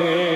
Hey.